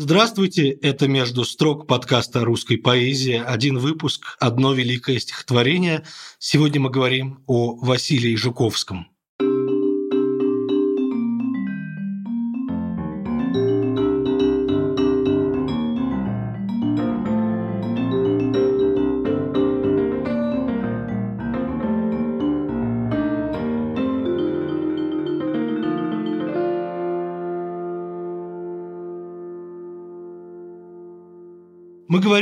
Здравствуйте, это «Между строк» подкаста русской поэзии. Один выпуск, одно великое стихотворение. Сегодня мы говорим о Василии Жуковском.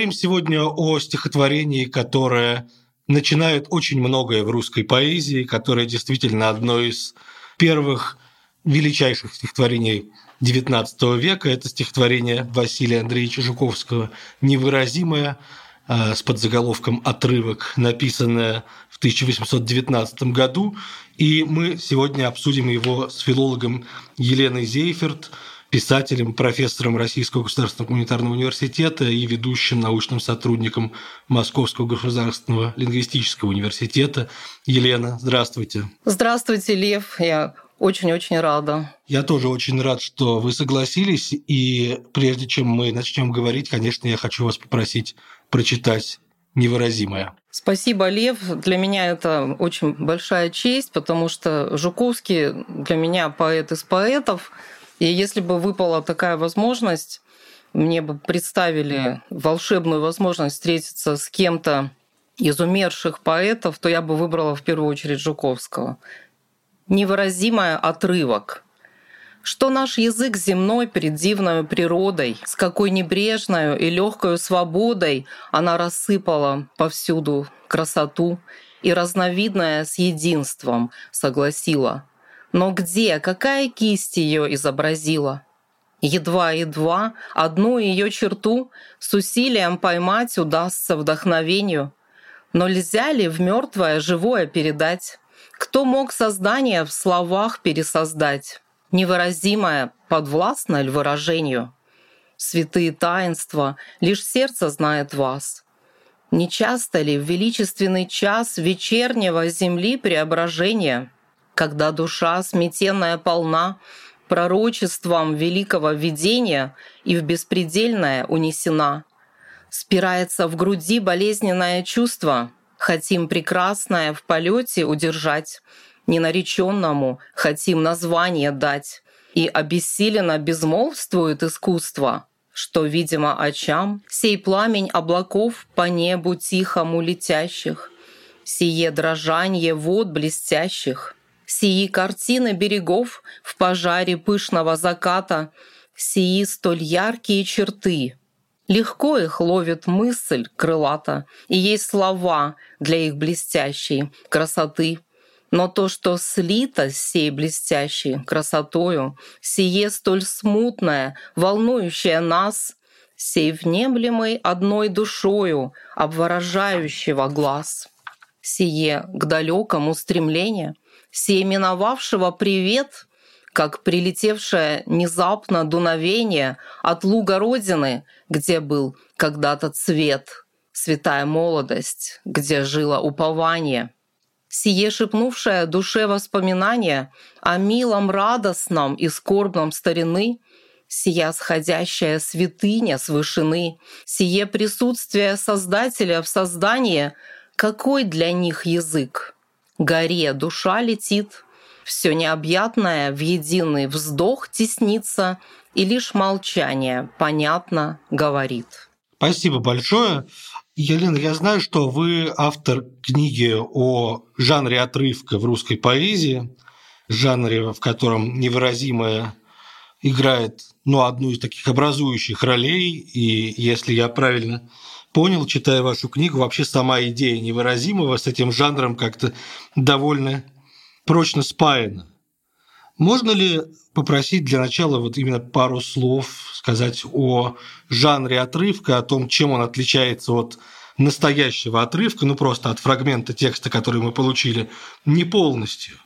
Говорим сегодня о стихотворении, которое начинает очень многое в русской поэзии, которое действительно одно из первых величайших стихотворений XIX века. Это стихотворение Василия Андреевича Жуковского «Невыразимое», э, с подзаголовком «Отрывок», написанное в 1819 году. И мы сегодня обсудим его с филологом Еленой Зейферт – писателем, профессором Российского государственного гуманитарного университета и ведущим научным сотрудником Московского государственного лингвистического университета. Елена, здравствуйте. Здравствуйте, Лев. Я очень-очень рада. Я тоже очень рад, что вы согласились. И прежде чем мы начнем говорить, конечно, я хочу вас попросить прочитать невыразимое. Спасибо, Лев. Для меня это очень большая честь, потому что Жуковский для меня поэт из поэтов – и если бы выпала такая возможность, мне бы представили волшебную возможность встретиться с кем-то из умерших поэтов, то я бы выбрала в первую очередь Жуковского. Невыразимая отрывок. Что наш язык земной перед дивной природой, с какой небрежною и легкою свободой она рассыпала повсюду красоту и разновидное с единством согласила – но где, какая кисть ее изобразила? Едва-едва одну ее черту с усилием поймать удастся вдохновению. Но нельзя ли в мертвое живое передать? Кто мог создание в словах пересоздать? Невыразимое подвластно ль выражению? Святые таинства, лишь сердце знает вас. Не часто ли в величественный час вечернего земли преображения – когда душа сметенная полна пророчеством великого видения и в беспредельное унесена. Спирается в груди болезненное чувство, хотим прекрасное в полете удержать, ненареченному хотим название дать, и обессиленно безмолвствует искусство, что, видимо, очам сей пламень облаков по небу тихому летящих, сие дрожанье вод блестящих, Сии картины берегов в пожаре пышного заката, Сии столь яркие черты. Легко их ловит мысль крылата, И есть слова для их блестящей красоты. Но то, что слито сей блестящей красотою, Сие столь смутное, волнующее нас, Сей внемлемой одной душою, обворожающего глаз. Сие к далекому стремлению — Семеновавшего привет, как прилетевшее внезапно дуновение от луга Родины, где был когда-то цвет, святая молодость, где жило упование. Сие шепнувшее душе воспоминание о милом радостном и скорбном старины — сия сходящая святыня с вышины, сие присутствие Создателя в создании, какой для них язык? Горе душа летит, все необъятное в единый вздох теснится, и лишь молчание понятно говорит. Спасибо большое. Елена, я знаю, что вы автор книги о жанре отрывка в русской поэзии, жанре, в котором невыразимое играет ну, одну из таких образующих ролей. И если я правильно понял, читая вашу книгу, вообще сама идея невыразимого с этим жанром как-то довольно прочно спаяна. Можно ли попросить для начала вот именно пару слов сказать о жанре отрывка, о том, чем он отличается от настоящего отрывка, ну просто от фрагмента текста, который мы получили, не полностью,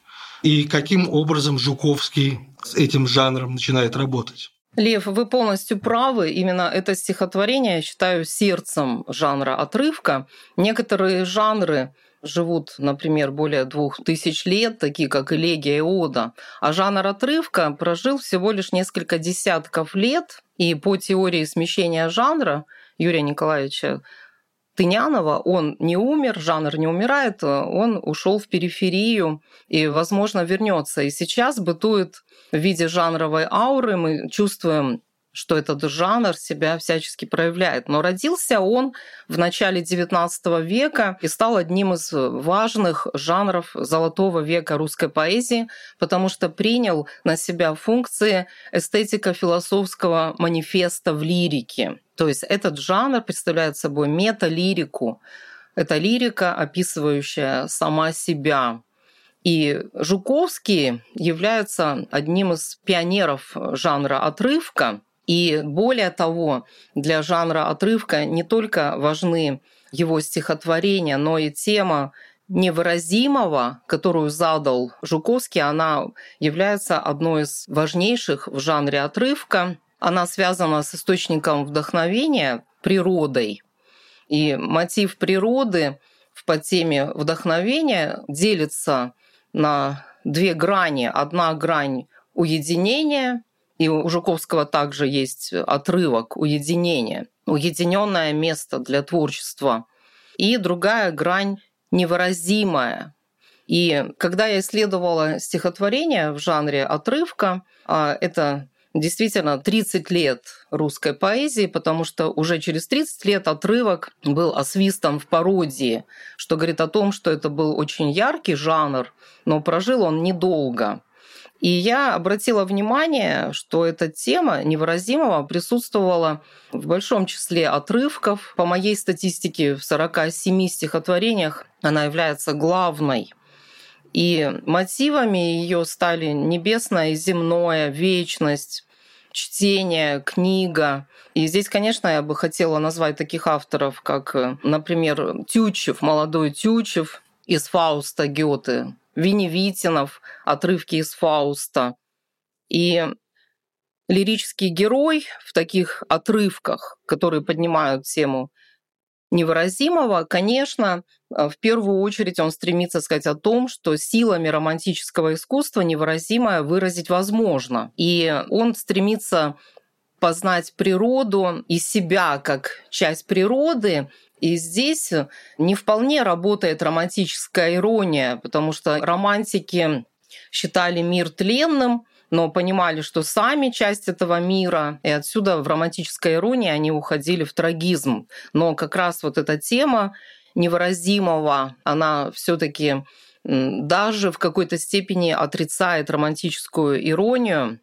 и каким образом Жуковский с этим жанром начинает работать? Лев, вы полностью правы. Именно это стихотворение я считаю сердцем жанра отрывка. Некоторые жанры живут, например, более двух тысяч лет, такие как Элегия и Ода, а жанр отрывка прожил всего лишь несколько десятков лет, и по теории смещения жанра Юрия Николаевича Тынянова, он не умер, жанр не умирает, он ушел в периферию и, возможно, вернется. И сейчас бытует в виде жанровой ауры, мы чувствуем что этот жанр себя всячески проявляет. Но родился он в начале XIX века и стал одним из важных жанров золотого века русской поэзии, потому что принял на себя функции эстетико-философского манифеста в лирике. То есть этот жанр представляет собой металирику. Это лирика, описывающая сама себя. И Жуковский является одним из пионеров жанра отрывка, и более того, для жанра отрывка не только важны его стихотворения, но и тема невыразимого, которую задал Жуковский, она является одной из важнейших в жанре отрывка. Она связана с источником вдохновения, природой. И мотив природы в подтеме вдохновения делится на две грани. Одна грань уединения и у Жуковского также есть отрывок уединения, уединенное место для творчества. И другая грань невыразимая. И когда я исследовала стихотворение в жанре отрывка, а, это действительно 30 лет русской поэзии, потому что уже через 30 лет отрывок был освистан в пародии, что говорит о том, что это был очень яркий жанр, но прожил он недолго. И я обратила внимание, что эта тема невыразимого присутствовала в большом числе отрывков. По моей статистике, в 47 стихотворениях она является главной. И мотивами ее стали небесное и земное, вечность, чтение, книга. И здесь, конечно, я бы хотела назвать таких авторов, как, например, Тютчев, молодой Тютчев из Фауста Гёте, Виневитинов, отрывки из Фауста. И лирический герой в таких отрывках, которые поднимают тему невыразимого, конечно, в первую очередь он стремится сказать о том, что силами романтического искусства невыразимое выразить возможно. И он стремится познать природу и себя как часть природы и здесь не вполне работает романтическая ирония, потому что романтики считали мир тленным, но понимали, что сами часть этого мира, и отсюда в романтической иронии они уходили в трагизм. Но как раз вот эта тема невыразимого, она все таки даже в какой-то степени отрицает романтическую иронию,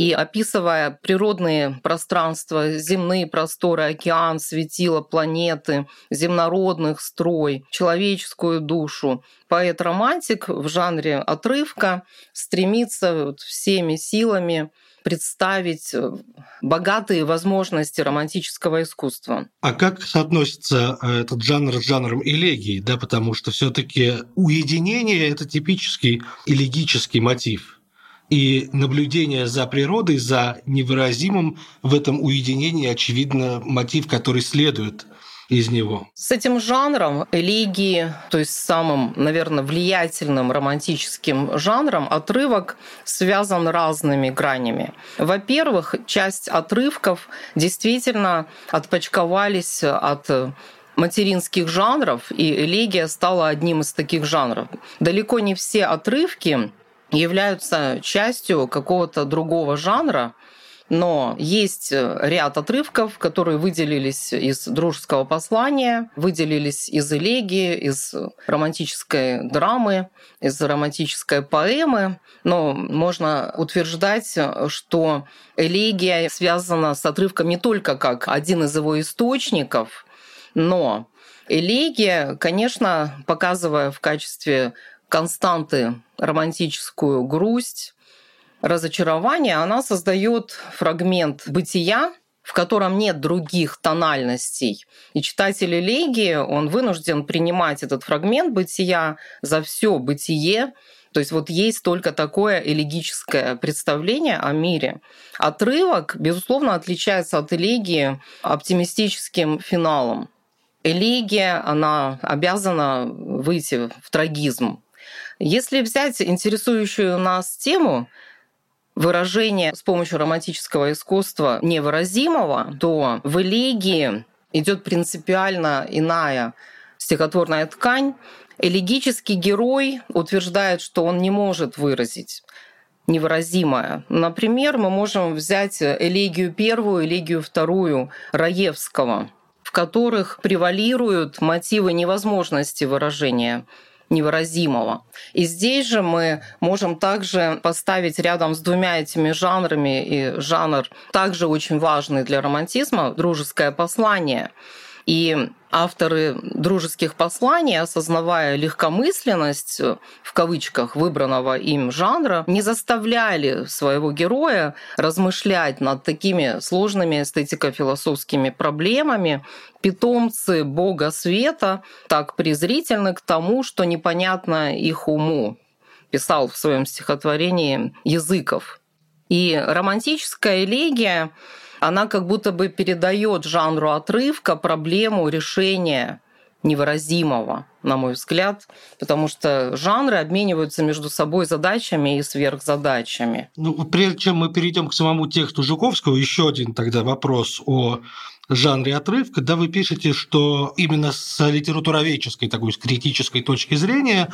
и описывая природные пространства, земные просторы, океан, светила, планеты, земнородных строй, человеческую душу, поэт-романтик в жанре отрывка стремится всеми силами представить э, богатые возможности романтического искусства. А как соотносится э, этот жанр с жанром элегии? Да, потому что все таки уединение – это типический элегический мотив – и наблюдение за природой, за невыразимым в этом уединении, очевидно, мотив, который следует из него. С этим жанром элегии, то есть самым, наверное, влиятельным романтическим жанром, отрывок связан разными гранями. Во-первых, часть отрывков действительно отпочковались от материнских жанров, и элегия стала одним из таких жанров. Далеко не все отрывки являются частью какого-то другого жанра, но есть ряд отрывков, которые выделились из дружеского послания, выделились из элегии, из романтической драмы, из романтической поэмы. Но можно утверждать, что элегия связана с отрывком не только как один из его источников, но элегия, конечно, показывая в качестве константы романтическую грусть, разочарование, она создает фрагмент бытия, в котором нет других тональностей. И читатель элегии, он вынужден принимать этот фрагмент бытия за все бытие, то есть вот есть только такое элегическое представление о мире. Отрывок, безусловно, отличается от элегии оптимистическим финалом. элегия, она обязана выйти в трагизм. Если взять интересующую нас тему, выражение с помощью романтического искусства невыразимого, то в элегии идет принципиально иная стихотворная ткань. Элегический герой утверждает, что он не может выразить невыразимое. Например, мы можем взять элегию первую, элегию вторую Раевского, в которых превалируют мотивы невозможности выражения невыразимого. И здесь же мы можем также поставить рядом с двумя этими жанрами, и жанр также очень важный для романтизма, дружеское послание – и авторы дружеских посланий, осознавая легкомысленность, в кавычках, выбранного им жанра, не заставляли своего героя размышлять над такими сложными эстетико-философскими проблемами. Питомцы бога света так презрительны к тому, что непонятно их уму, писал в своем стихотворении Языков. И романтическая элегия она как будто бы передает жанру отрывка проблему решения невыразимого, на мой взгляд, потому что жанры обмениваются между собой задачами и сверхзадачами. Ну, прежде чем мы перейдем к самому тексту Жуковского, еще один тогда вопрос о жанре отрывка. Да, вы пишете, что именно с литературоведческой, такой с критической точки зрения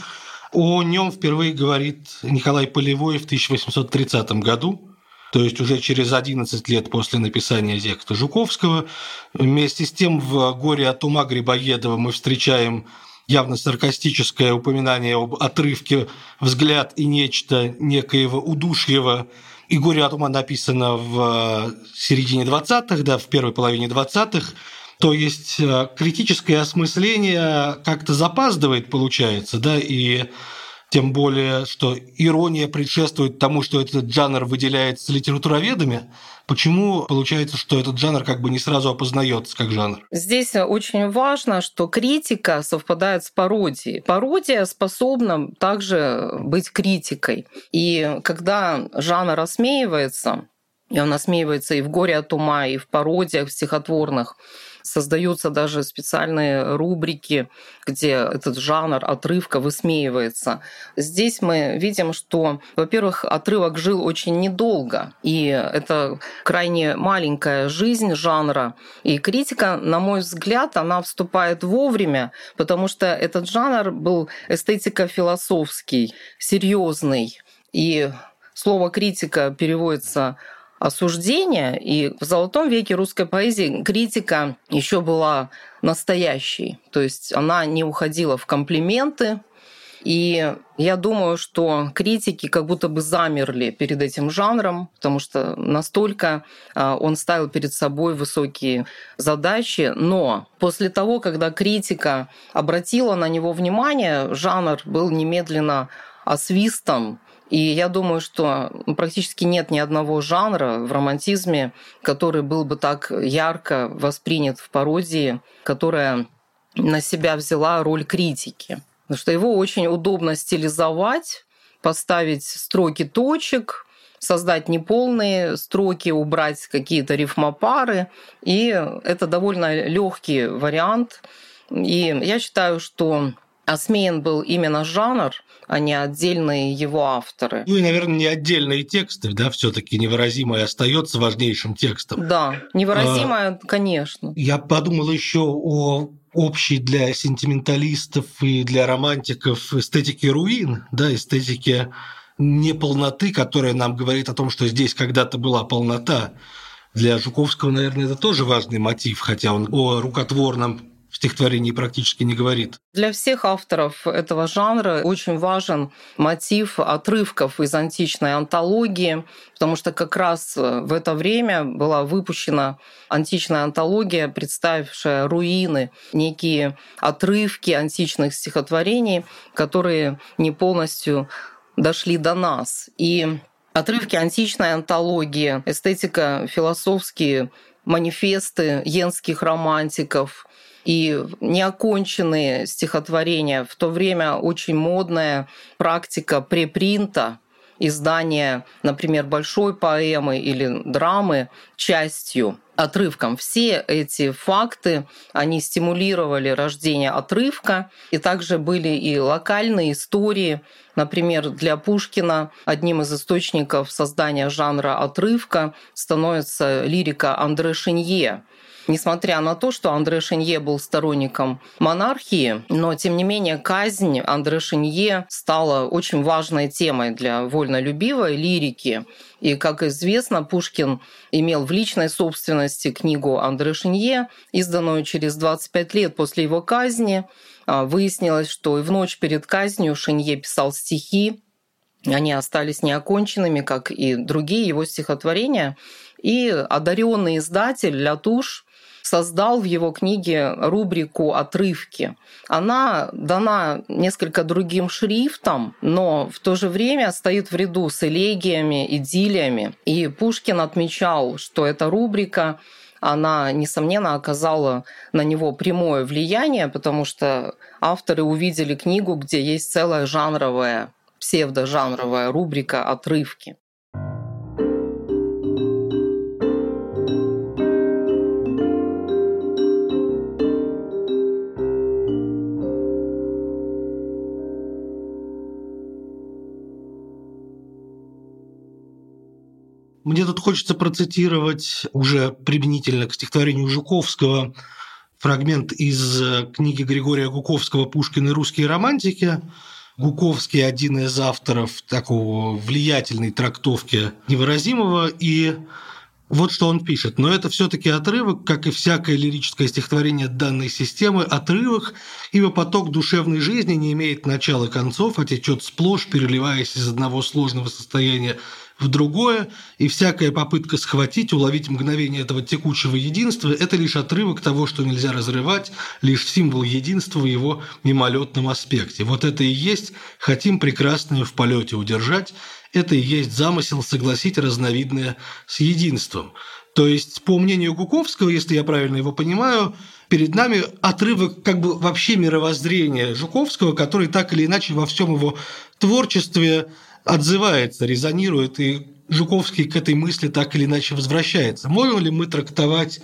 о нем впервые говорит Николай Полевой в 1830 году то есть уже через 11 лет после написания текста Жуковского. Вместе с тем в «Горе от ума» Грибоедова мы встречаем явно саркастическое упоминание об отрывке «Взгляд и нечто некоего удушьего». И «Горе от ума» написано в середине 20-х, да, в первой половине 20-х. То есть э, критическое осмысление как-то запаздывает, получается, да, и тем более, что ирония предшествует тому, что этот жанр выделяется литературоведами. Почему получается, что этот жанр как бы не сразу опознается как жанр? Здесь очень важно, что критика совпадает с пародией. Пародия способна также быть критикой. И когда жанр осмеивается, и он осмеивается и в «Горе от ума», и в пародиях в стихотворных, Создаются даже специальные рубрики, где этот жанр отрывка высмеивается. Здесь мы видим, что, во-первых, отрывок жил очень недолго, и это крайне маленькая жизнь жанра. И критика, на мой взгляд, она вступает вовремя, потому что этот жанр был эстетико-философский, серьезный. И слово критика переводится осуждения, и в золотом веке русской поэзии критика еще была настоящей, то есть она не уходила в комплименты, и я думаю, что критики как будто бы замерли перед этим жанром, потому что настолько а, он ставил перед собой высокие задачи. Но после того, когда критика обратила на него внимание, жанр был немедленно освистан и я думаю, что практически нет ни одного жанра в романтизме, который был бы так ярко воспринят в пародии, которая на себя взяла роль критики. Потому что его очень удобно стилизовать, поставить строки точек, создать неполные строки, убрать какие-то рифмопары. И это довольно легкий вариант. И я считаю, что осмеян был именно жанр, а не отдельные его авторы. Ну и, наверное, не отдельные тексты, да, все-таки невыразимое остается важнейшим текстом. Да, невыразимое, а, конечно. Я подумал еще о общей для сентименталистов и для романтиков эстетики руин, да, эстетики неполноты, которая нам говорит о том, что здесь когда-то была полнота. Для Жуковского, наверное, это тоже важный мотив, хотя он о рукотворном в стихотворении практически не говорит. Для всех авторов этого жанра очень важен мотив отрывков из античной антологии, потому что как раз в это время была выпущена античная антология, представившая руины, некие отрывки античных стихотворений, которые не полностью дошли до нас. И отрывки античной антологии, эстетика, философские манифесты йенских романтиков, и неоконченные стихотворения. В то время очень модная практика препринта, издания, например, большой поэмы или драмы частью отрывком. Все эти факты, они стимулировали рождение отрывка, и также были и локальные истории. Например, для Пушкина одним из источников создания жанра отрывка становится лирика Андре Шинье, Несмотря на то, что Андре Шинье был сторонником монархии, но тем не менее казнь Андре Шинье стала очень важной темой для вольнолюбивой лирики. И, как известно, Пушкин имел в личной собственности книгу Андре Шинье, изданную через 25 лет после его казни. А, выяснилось, что и в ночь перед казнью Шинье писал стихи, они остались неоконченными, как и другие его стихотворения. И одаренный издатель Лятуш создал в его книге рубрику «Отрывки». Она дана несколько другим шрифтом, но в то же время стоит в ряду с элегиями, идиллиями. И Пушкин отмечал, что эта рубрика она, несомненно, оказала на него прямое влияние, потому что авторы увидели книгу, где есть целая жанровая, псевдожанровая рубрика «Отрывки». Мне тут хочется процитировать уже применительно к стихотворению Жуковского фрагмент из э, книги Григория Гуковского «Пушкин и русские романтики». Гуковский – один из авторов такого влиятельной трактовки невыразимого, и вот что он пишет. Но это все-таки отрывок, как и всякое лирическое стихотворение данной системы, отрывок, ибо поток душевной жизни не имеет начала и концов, а течет сплошь, переливаясь из одного сложного состояния в другое, и всякая попытка схватить, уловить мгновение этого текучего единства – это лишь отрывок того, что нельзя разрывать, лишь символ единства в его мимолетном аспекте. Вот это и есть «хотим прекрасное в полете удержать», это и есть замысел согласить разновидное с единством. То есть, по мнению Гуковского, если я правильно его понимаю, перед нами отрывок как бы вообще мировоззрения Жуковского, который так или иначе во всем его творчестве отзывается, резонирует, и Жуковский к этой мысли так или иначе возвращается. Можем ли мы трактовать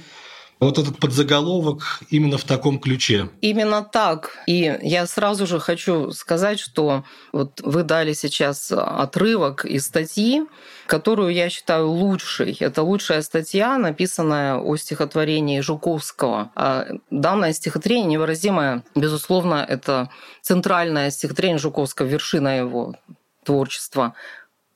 вот этот подзаголовок именно в таком ключе. Именно так. И я сразу же хочу сказать, что вот вы дали сейчас отрывок из статьи, которую я считаю лучшей. Это лучшая статья, написанная о стихотворении Жуковского. А данное стихотворение невыразимое, безусловно, это центральное стихотворение Жуковского, вершина его творчества.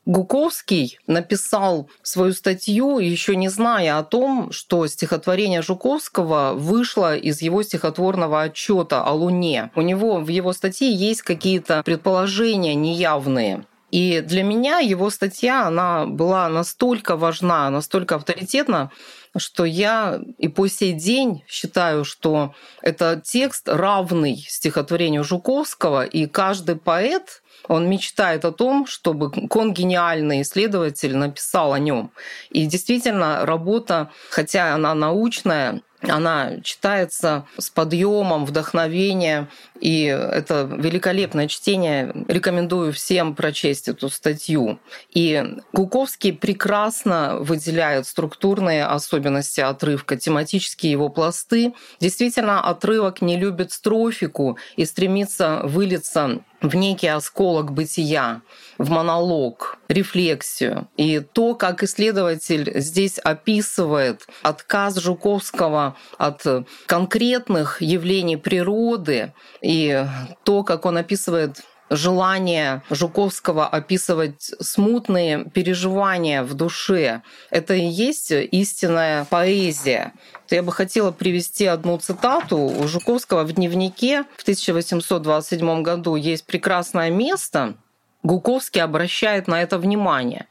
Гуковский написал свою статью, еще не зная о том, что стихотворение Жуковского вышло из его стихотворного отчета о Луне. У него в его статье есть какие-то предположения неявные. И для меня его статья, она была настолько важна, настолько авторитетна, что я и по сей день считаю, что это текст равный стихотворению Жуковского, и каждый поэт он мечтает о том, чтобы он гениальный исследователь написал о нем. И действительно, работа, хотя она научная, она читается с подъемом, вдохновением, и это великолепное чтение. Рекомендую всем прочесть эту статью. И Гуковский прекрасно выделяет структурные особенности отрывка, тематические его пласты. Действительно, отрывок не любит строфику и стремится вылиться в некий осколок бытия, в монолог, рефлексию. И то, как исследователь здесь описывает отказ Жуковского от конкретных явлений природы и то, как он описывает желание Жуковского описывать смутные переживания в душе. Это и есть истинная поэзия. Я бы хотела привести одну цитату. У Жуковского в дневнике в 1827 году есть прекрасное место. Гуковский обращает на это внимание.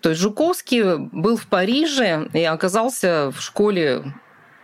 То есть Жуковский был в Париже и оказался в школе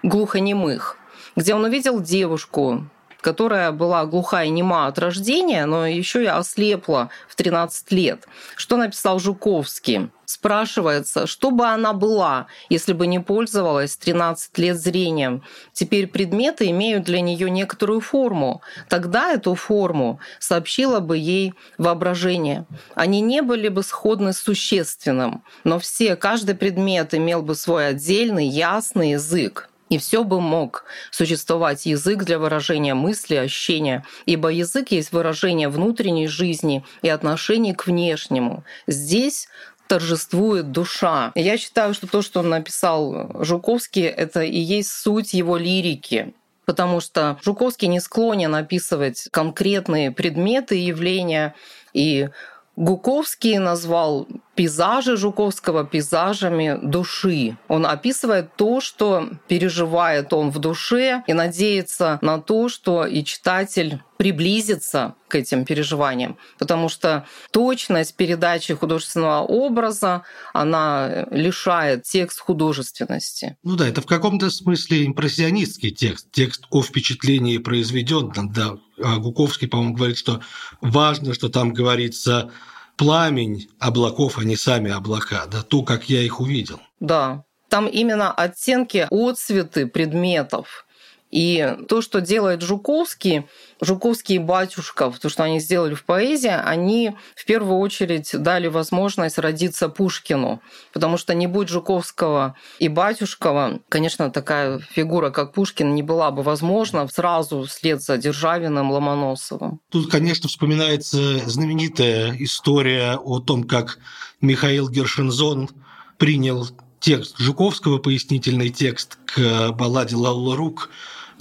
глухонемых, где он увидел девушку, которая была глухая и нема от рождения, но еще и ослепла в 13 лет. Что написал Жуковский? Спрашивается, что бы она была, если бы не пользовалась 13 лет зрением. Теперь предметы имеют для нее некоторую форму. Тогда эту форму сообщило бы ей воображение. Они не были бы сходны с существенным, но все, каждый предмет имел бы свой отдельный, ясный язык. И все бы мог существовать язык для выражения мысли, ощущения, ибо язык есть выражение внутренней жизни и отношений к внешнему. Здесь торжествует душа. Я считаю, что то, что он написал Жуковский, это и есть суть его лирики потому что Жуковский не склонен описывать конкретные предметы и явления, и Гуковский назвал пейзажи Жуковского пейзажами души. Он описывает то, что переживает он в душе и надеется на то, что и читатель приблизится к этим переживаниям, потому что точность передачи художественного образа, она лишает текст художественности. Ну да, это в каком-то смысле импрессионистский текст, текст о впечатлении произведенном. Да. А Гуковский, по-моему, говорит, что важно, что там говорится пламень облаков, а не сами облака, да, то, как я их увидел. Да, там именно оттенки, отцветы предметов. И то, что делает Жуковский, Жуковский и Батюшков, то, что они сделали в поэзии, они в первую очередь дали возможность родиться Пушкину. Потому что не будь Жуковского и Батюшкова, конечно, такая фигура, как Пушкин, не была бы возможна сразу вслед за Державиным, Ломоносовым. Тут, конечно, вспоминается знаменитая история о том, как Михаил Гершензон принял текст Жуковского, пояснительный текст к балладе «Лаула Рук»,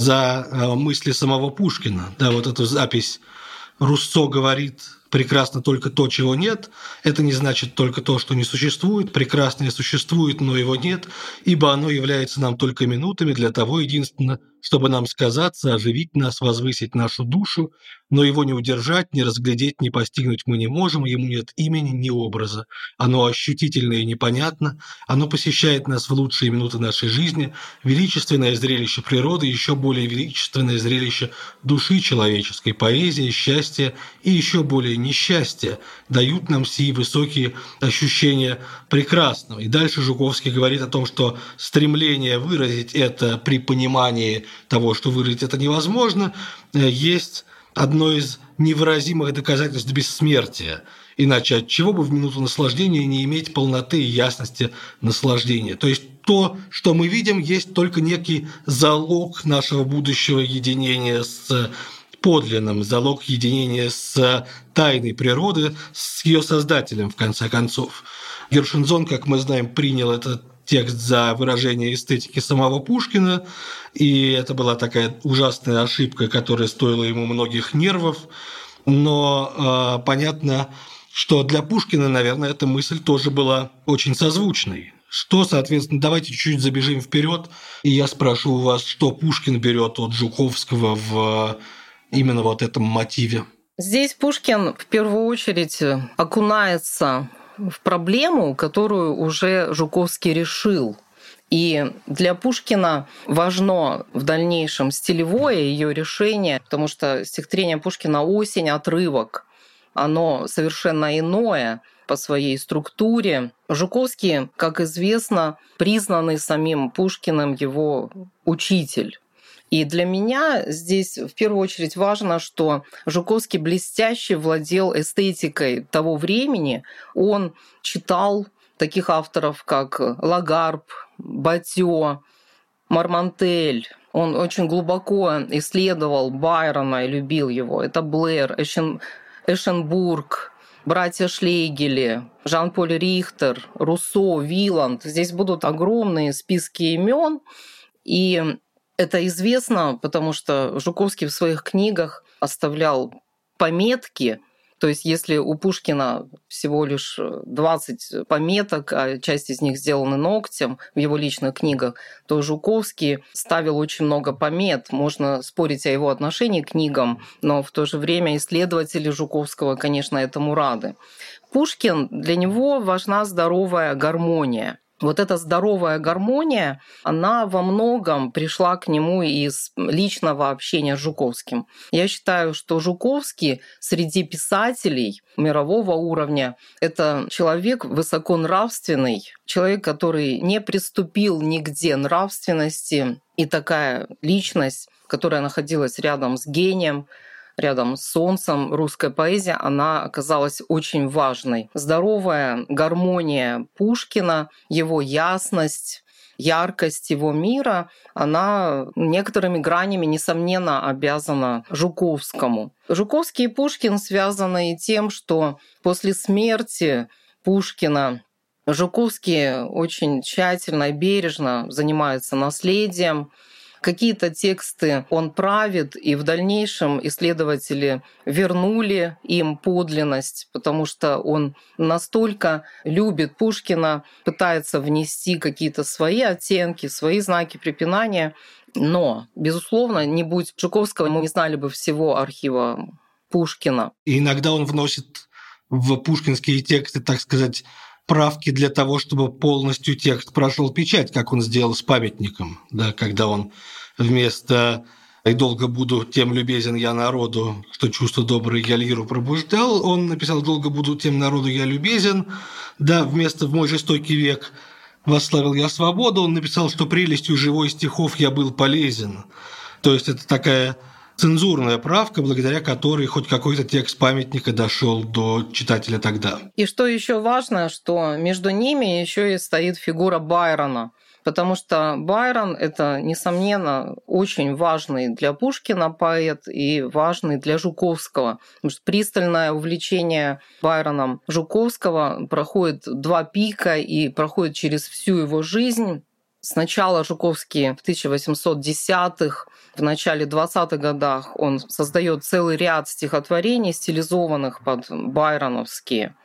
за э, мысли самого Пушкина. Да, вот эту запись Руссо говорит прекрасно только то, чего нет. Это не значит только то, что не существует. Прекрасное существует, но его нет, ибо оно является нам только минутами для того единственно, чтобы нам сказаться, оживить нас, возвысить нашу душу, но его не удержать, не разглядеть, не постигнуть мы не можем, ему нет имени, ни образа. Оно ощутительно и непонятно, оно посещает нас в лучшие минуты нашей жизни, величественное зрелище природы, еще более величественное зрелище души человеческой, поэзии, счастья и еще более несчастья дают нам сии высокие ощущения прекрасного. И дальше Жуковский говорит о том, что стремление выразить это при понимании того, что выразить это невозможно, э, есть одно из невыразимых доказательств бессмертия. Иначе от чего бы в минуту наслаждения не иметь полноты и ясности наслаждения? То есть то, что мы видим, есть только некий залог нашего будущего единения с подлинным, залог единения с тайной природы, с ее создателем, в конце концов. Гершинзон, как мы знаем, принял этот текст за выражение эстетики самого Пушкина, и это была такая ужасная ошибка, которая стоила ему многих нервов. Но э, понятно, что для Пушкина, наверное, эта мысль тоже была очень созвучной. Что, соответственно, давайте чуть-чуть забежим вперед, и я спрошу у вас, что Пушкин берет от Жуковского в именно вот этом мотиве. Здесь Пушкин в первую очередь окунается в проблему, которую уже Жуковский решил. И для Пушкина важно в дальнейшем стилевое ее решение, потому что стихотворение Пушкина «Осень», отрывок, оно совершенно иное по своей структуре. Жуковский, как известно, признанный самим Пушкиным его учитель. И для меня здесь в первую очередь важно, что Жуковский блестяще владел эстетикой того времени. Он читал таких авторов, как Лагарб, Батё, Мармантель. Он очень глубоко исследовал Байрона и любил его. Это Блэр, Эшен, Эшенбург, братья Шлейгели, Жан-Поль Рихтер, Руссо, Виланд. Здесь будут огромные списки имен. И это известно, потому что Жуковский в своих книгах оставлял пометки, то есть если у Пушкина всего лишь 20 пометок, а часть из них сделаны ногтем в его личных книгах, то Жуковский ставил очень много помет. Можно спорить о его отношении к книгам, но в то же время исследователи Жуковского, конечно, этому рады. Пушкин, для него важна здоровая гармония. Вот эта здоровая гармония, она во многом пришла к нему из личного общения с Жуковским. Я считаю, что Жуковский среди писателей мирового уровня – это человек высоконравственный, человек, который не приступил нигде нравственности, и такая личность, которая находилась рядом с гением, рядом с солнцем русская поэзия, она оказалась очень важной. Здоровая гармония Пушкина, его ясность, яркость его мира, она некоторыми гранями, несомненно, обязана Жуковскому. Жуковский и Пушкин связаны и тем, что после смерти Пушкина Жуковский очень тщательно и бережно занимается наследием, Какие-то тексты он правит, и в дальнейшем исследователи вернули им подлинность, потому что он настолько любит Пушкина, пытается внести какие-то свои оттенки, свои знаки препинания. Но, безусловно, не будь Жуковского, мы не знали бы всего архива Пушкина. И иногда он вносит в пушкинские тексты, так сказать, правки для того, чтобы полностью текст прошел печать, как он сделал с памятником, да, когда он вместо «И долго буду тем любезен я народу, что чувство доброе я лиру пробуждал», он написал «Долго буду тем народу я любезен», да, вместо «В мой жестокий век восславил я свободу», он написал, что прелестью живой стихов я был полезен. То есть это такая цензурная правка, благодаря которой хоть какой-то текст памятника дошел до читателя тогда. И что еще важно, что между ними еще и стоит фигура Байрона, потому что Байрон – это, несомненно, очень важный для Пушкина поэт и важный для Жуковского. Потому что пристальное увлечение Байроном Жуковского проходит два пика и проходит через всю его жизнь. Сначала Жуковский в 1810-х, в начале 20-х годах он создает целый ряд стихотворений, стилизованных под байроновские,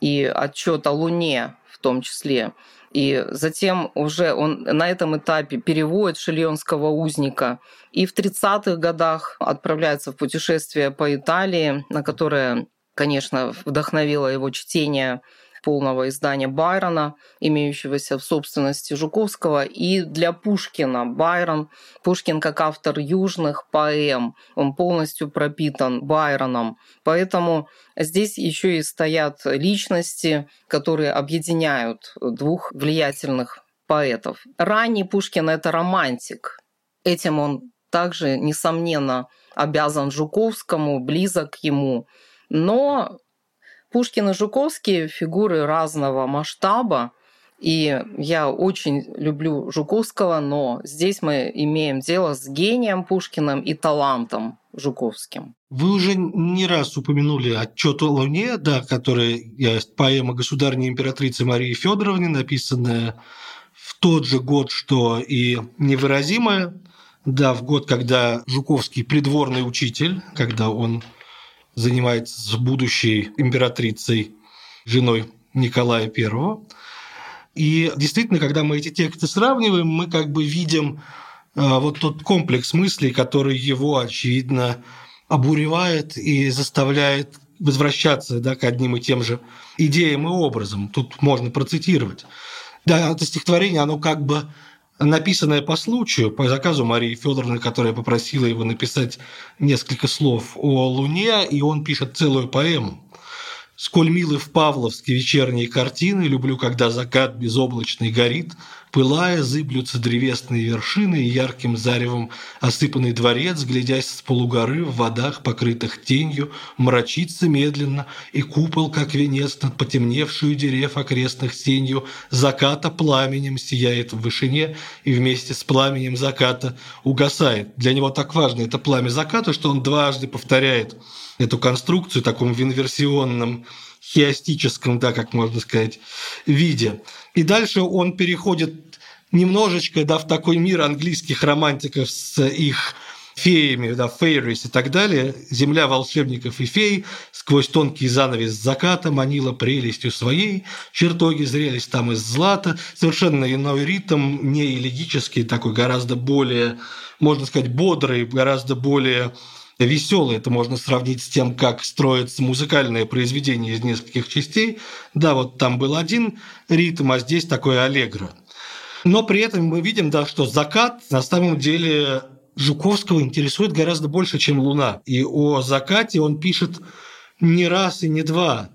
и отчет о Луне в том числе. И затем уже он на этом этапе переводит шильонского узника. И в 30-х годах отправляется в путешествие по Италии, на которое, конечно, вдохновило его чтение полного издания Байрона, имеющегося в собственности Жуковского, и для Пушкина. Байрон, Пушкин как автор южных поэм, он полностью пропитан Байроном. Поэтому здесь еще и стоят личности, которые объединяют двух влиятельных поэтов. Ранний Пушкин – это романтик. Этим он также, несомненно, обязан Жуковскому, близок ему. Но Пушкин и Жуковский – фигуры разного масштаба, и я очень люблю Жуковского, но здесь мы имеем дело с гением Пушкиным и талантом Жуковским. Вы уже не раз упомянули отчет о Луне, да, который поэма государственной императрицы Марии Федоровны, написанная в тот же год, что и невыразимая, да, в год, когда Жуковский придворный учитель, когда он занимается с будущей императрицей, женой Николая I. И действительно, когда мы эти тексты сравниваем, мы как бы видим э, вот тот комплекс мыслей, который его, очевидно, обуревает и заставляет возвращаться да, к одним и тем же идеям и образом. Тут можно процитировать. Да, это стихотворение, оно как бы написанное по случаю, по заказу Марии Федоровны, которая попросила его написать несколько слов о Луне, и он пишет целую поэму. Сколь милы в Павловске вечерние картины, люблю, когда закат безоблачный горит, Пылая, зыблются древесные вершины, и ярким заревом осыпанный дворец, глядясь с полугоры в водах, покрытых тенью, мрачится медленно, и купол, как венец над потемневшую дерев окрестных сенью, заката пламенем сияет в вышине, и вместе с пламенем заката угасает. Для него так важно это пламя заката, что он дважды повторяет эту конструкцию в таком инверсионном хиастическом, да, как можно сказать, виде. И дальше он переходит немножечко да, в такой мир английских романтиков с их феями, да, фейрис и так далее. Земля волшебников и фей сквозь тонкий занавес заката манила прелестью своей, чертоги зрелись там из злата, совершенно иной ритм, не элегический, такой гораздо более, можно сказать, бодрый, гораздо более веселый. Это можно сравнить с тем, как строится музыкальное произведение из нескольких частей. Да, вот там был один ритм, а здесь такое аллегро. Но при этом мы видим, да, что закат на самом деле Жуковского интересует гораздо больше, чем Луна. И о закате он пишет не раз и не два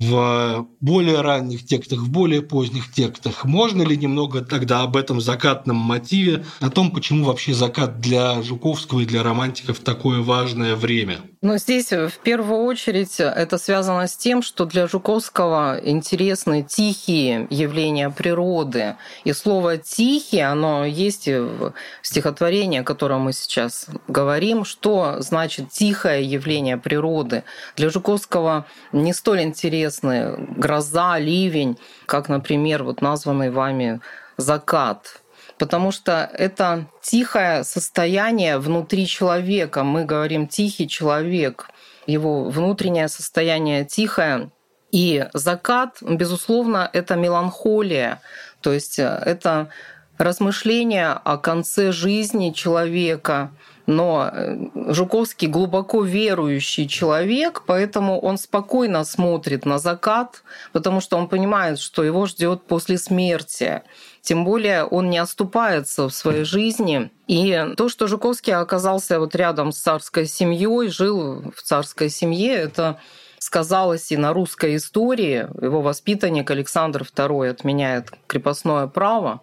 в более ранних текстах, в более поздних текстах. Можно ли немного тогда об этом закатном мотиве, о том, почему вообще закат для Жуковского и для романтиков такое важное время? Но здесь в первую очередь это связано с тем, что для Жуковского интересны тихие явления природы. И слово «тихий», оно есть в стихотворении, о котором мы сейчас говорим, что значит тихое явление природы. Для Жуковского не столь интересны гроза, ливень, как, например, вот названный вами закат потому что это тихое состояние внутри человека. Мы говорим тихий человек, его внутреннее состояние тихое. И закат, безусловно, это меланхолия, то есть э, это размышление о конце жизни человека, но э, Жуковский глубоко верующий человек, поэтому он спокойно смотрит на закат, потому что он понимает, что его ждет после смерти. Тем более он не оступается в своей жизни. И то, что Жуковский оказался вот рядом с царской семьей, жил в царской семье, это сказалось и на русской истории. Его воспитанник Александр II отменяет крепостное право.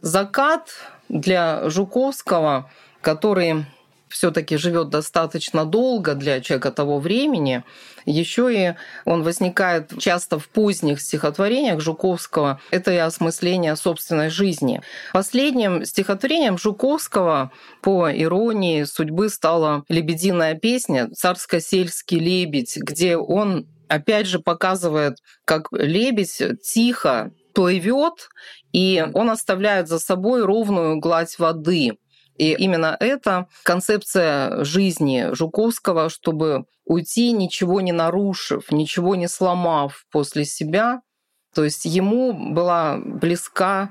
Закат для Жуковского, который все-таки живет достаточно долго для человека того времени, еще и он возникает часто в поздних стихотворениях Жуковского. Это и осмысление собственной жизни. Последним стихотворением Жуковского по иронии судьбы стала «Лебединая песня», «Царско-сельский лебедь», где он опять же показывает, как лебедь тихо плывет, и он оставляет за собой ровную гладь воды. И именно эта концепция жизни Жуковского, чтобы уйти, ничего не нарушив, ничего не сломав после себя. То есть ему была близка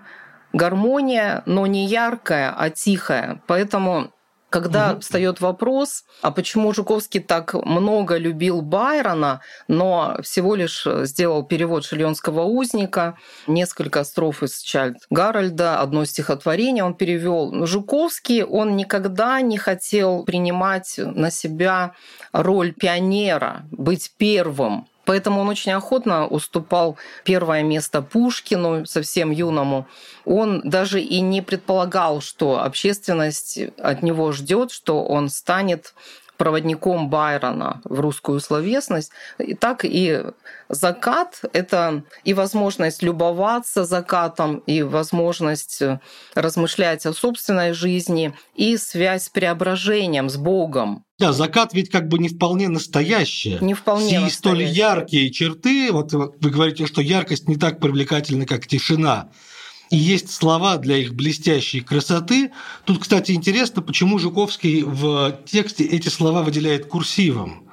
гармония, но не яркая, а тихая. Поэтому когда угу. встает вопрос, а почему Жуковский так много любил Байрона, но всего лишь сделал перевод «Шильонского узника», несколько строф из Чальд Гарольда, одно стихотворение он перевел. Жуковский, он никогда не хотел принимать на себя роль пионера, быть первым Поэтому он очень охотно уступал первое место Пушкину, совсем юному. Он даже и не предполагал, что общественность от него ждет, что он станет проводником Байрона в русскую словесность. И так и закат — это и возможность любоваться закатом, и возможность размышлять о собственной жизни, и связь с преображением, с Богом. Да, закат ведь как бы не вполне настоящее. Не вполне И столь яркие черты, вот вы говорите, что яркость не так привлекательна, как тишина и есть слова для их блестящей красоты. Тут, кстати, интересно, почему Жуковский в тексте эти слова выделяет курсивом.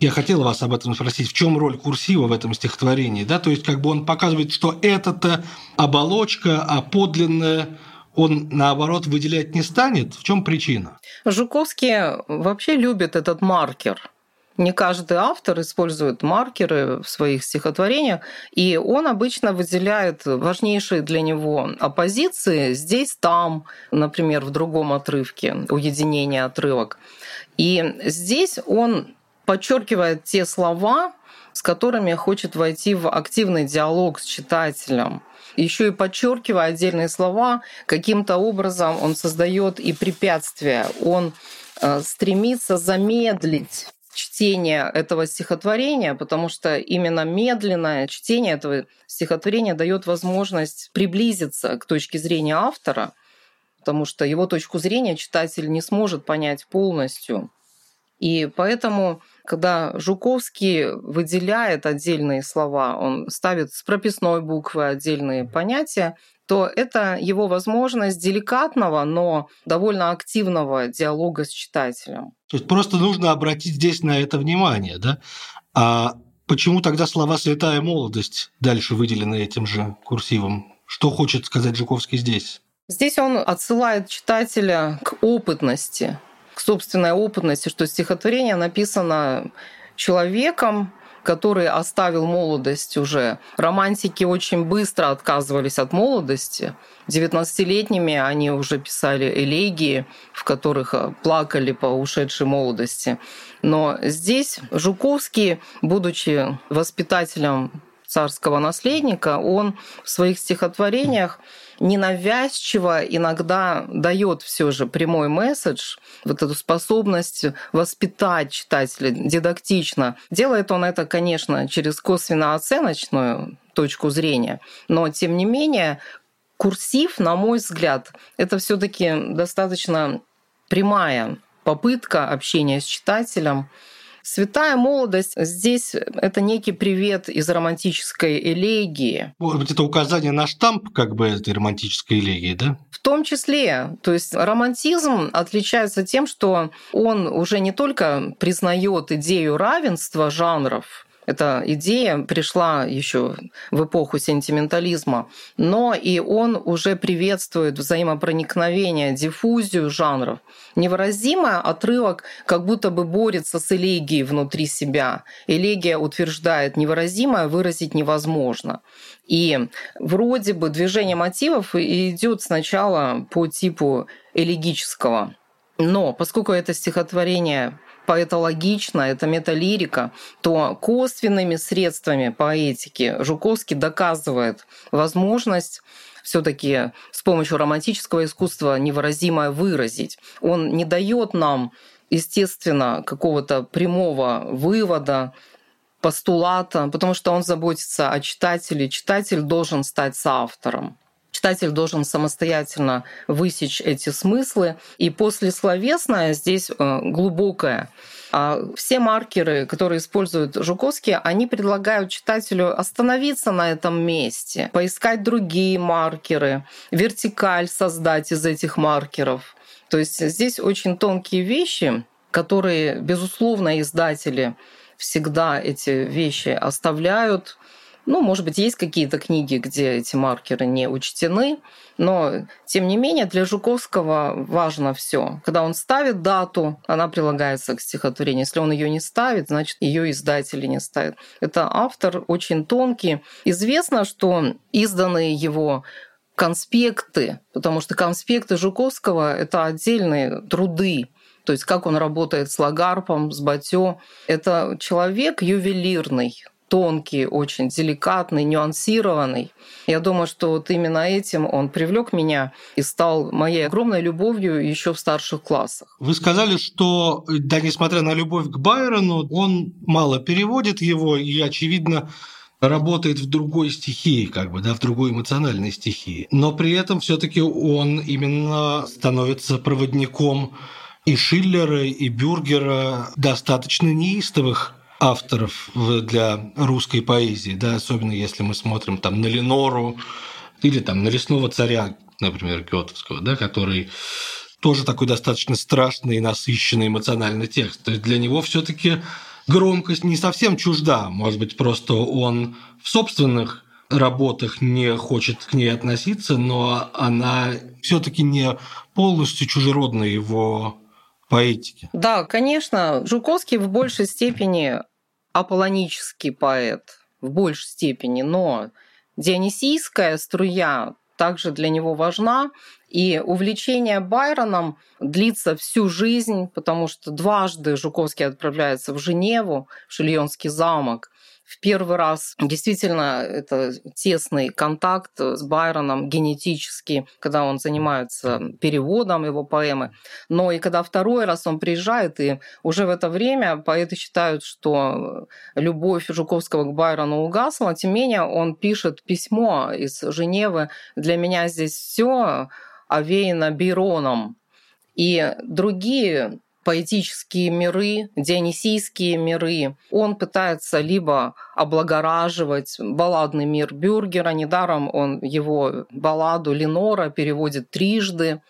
Я хотел вас об этом спросить, в чем роль курсива в этом стихотворении, да, то есть как бы он показывает, что это-то оболочка, а подлинное он, наоборот, выделять не станет? В чем причина? Жуковский вообще любит этот маркер. Не каждый автор использует маркеры в своих стихотворениях, и он обычно выделяет важнейшие для него оппозиции здесь, там, например, в другом отрывке, уединение отрывок. И здесь он подчеркивает те слова, с которыми хочет войти в активный диалог с читателем. Еще и подчеркивая отдельные слова, каким-то образом он создает и препятствия. Он э, стремится замедлить чтение этого стихотворения, потому что именно медленное чтение этого стихотворения дает возможность приблизиться к точке зрения автора, потому что его точку зрения читатель не сможет понять полностью. И поэтому, когда Жуковский выделяет отдельные слова, он ставит с прописной буквы отдельные понятия, то это его возможность деликатного, но довольно активного диалога с читателем. То есть просто нужно обратить здесь на это внимание, да? А почему тогда слова «святая молодость» дальше выделены этим же курсивом? Что хочет сказать Жуковский здесь? Здесь он отсылает читателя к опытности, к собственной опытности, что стихотворение написано человеком, который оставил молодость уже. Романтики очень быстро отказывались от молодости. 19-летними они уже писали элегии, в которых э, плакали по ушедшей молодости. Но здесь Жуковский, будучи воспитателем царского наследника, он в своих стихотворениях ненавязчиво иногда дает все же прямой месседж, вот эту способность воспитать читателя дидактично. Делает он это, конечно, через косвенно-оценочную точку зрения, но тем не менее курсив, на мой взгляд, это все-таки достаточно прямая попытка общения с читателем, Святая молодость здесь это некий привет из романтической элегии. Может быть, это указание на штамп как бы этой романтической элегии, да? В том числе. То есть романтизм отличается тем, что он уже не только признает идею равенства жанров, эта идея пришла еще в эпоху сентиментализма, но и он уже приветствует взаимопроникновение, диффузию жанров. Невыразимый отрывок как будто бы борется с элегией внутри себя. Элегия утверждает невыразимое выразить невозможно. И вроде бы движение мотивов идет сначала по типу элегического. Но поскольку это стихотворение поэтологично, это металлирика, то косвенными средствами поэтики Жуковский доказывает возможность все-таки с помощью романтического искусства невыразимое выразить. Он не дает нам, естественно, какого-то прямого вывода, постулата, потому что он заботится о читателе. Читатель должен стать соавтором. Читатель должен самостоятельно высечь эти смыслы. И послесловесное здесь э, глубокое. А все маркеры, которые используют Жуковский, они предлагают читателю остановиться на этом месте, поискать другие маркеры, вертикаль создать из этих маркеров. То есть здесь очень тонкие вещи, которые, безусловно, издатели всегда эти вещи оставляют ну, может быть, есть какие-то книги, где эти маркеры не учтены, но, тем не менее, для Жуковского важно все. Когда он ставит дату, она прилагается к стихотворению. Если он ее не ставит, значит, ее издатели не ставят. Это автор очень тонкий. Известно, что изданные его конспекты, потому что конспекты Жуковского — это отдельные труды, то есть как он работает с Лагарпом, с Батё. Это человек ювелирный, тонкий, очень деликатный, нюансированный. Я думаю, что вот именно этим он привлек меня и стал моей огромной любовью еще в старших классах. Вы сказали, что, да, несмотря на любовь к Байрону, он мало переводит его и, очевидно, работает в другой стихии, как бы, да, в другой эмоциональной стихии. Но при этом все-таки он именно становится проводником и Шиллера, и Бюргера, достаточно неистовых авторов для русской поэзии, да, особенно если мы смотрим там на Ленору или там на Лесного царя, например, Гетовского, да, который тоже такой достаточно страшный и насыщенный эмоциональный текст. То есть для него все таки громкость не совсем чужда. Может быть, просто он в собственных работах не хочет к ней относиться, но она все-таки не полностью чужеродна его поэтике. Да, конечно, Жуковский в большей степени аполлонический поэт в большей степени, но дионисийская струя также для него важна. И увлечение Байроном длится всю жизнь, потому что дважды Жуковский отправляется в Женеву, в Шильонский замок, в первый раз действительно это тесный контакт с Байроном генетически, когда он занимается переводом его поэмы. Но и когда второй раз он приезжает, и уже в это время поэты считают, что любовь Жуковского к Байрону угасла, тем не менее он пишет письмо из Женевы «Для меня здесь все овеяно Бироном». И другие поэтические миры, дионисийские миры. Он пытается либо облагораживать балладный мир Бюргера, недаром он его балладу Ленора переводит трижды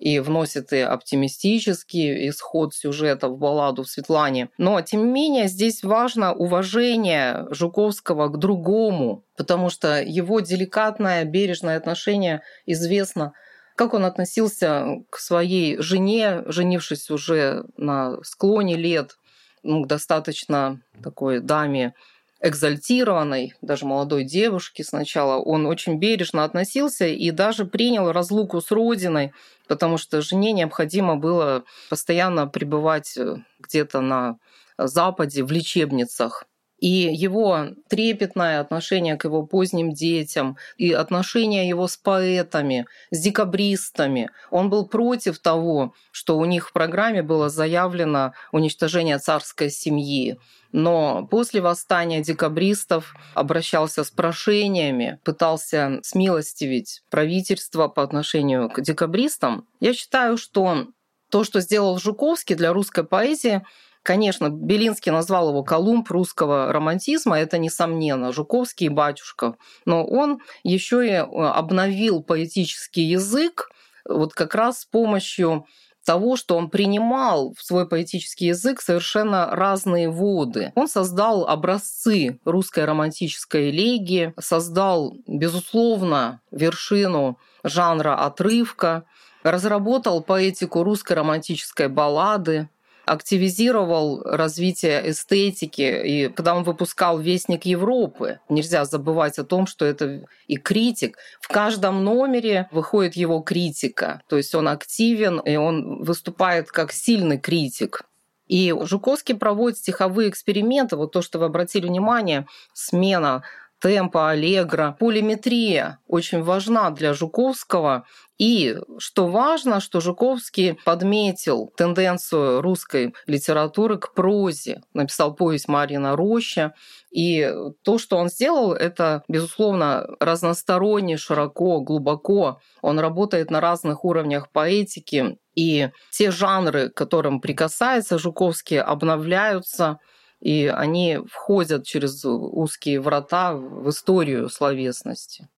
и вносит и оптимистический исход сюжета в балладу в Светлане. Но, тем не менее, здесь важно уважение Жуковского к другому, потому что его деликатное, бережное отношение известно как он относился к своей жене, женившись уже на склоне лет, ну, достаточно такой даме экзальтированной, даже молодой девушке сначала, он очень бережно относился и даже принял разлуку с родиной, потому что жене необходимо было постоянно пребывать э, где-то на Западе в лечебницах. И его трепетное отношение к его поздним детям, и отношение его с поэтами, с декабристами. Он был против того, что у них в программе было заявлено уничтожение царской семьи. Но после восстания декабристов обращался с прошениями, пытался смилостивить правительство по отношению к декабристам. Я считаю, что то, что сделал Жуковский для русской поэзии, Конечно, Белинский назвал его Колумб русского романтизма, это несомненно, Жуковский и батюшка. Но он еще и э, обновил поэтический язык вот как раз с помощью того, что он принимал в свой поэтический язык совершенно разные воды. Он создал образцы русской романтической элегии, создал, безусловно, вершину жанра отрывка, разработал поэтику русской романтической баллады, активизировал развитие эстетики. И когда он выпускал «Вестник Европы», нельзя забывать о том, что это и критик. В каждом номере выходит его критика. То есть он активен, и он выступает как сильный критик. И Жуковский проводит стиховые эксперименты. Вот то, что вы обратили внимание, смена темпа, аллегро. Полиметрия очень важна для Жуковского. И что важно, что Жуковский подметил тенденцию русской литературы к прозе. Написал повесть «Марина Роща». И то, что он сделал, это, безусловно, разносторонне, широко, глубоко. Он работает на разных уровнях поэтики. И те жанры, к которым прикасается Жуковский, обновляются – и они входят через узкие врата в историю словесности.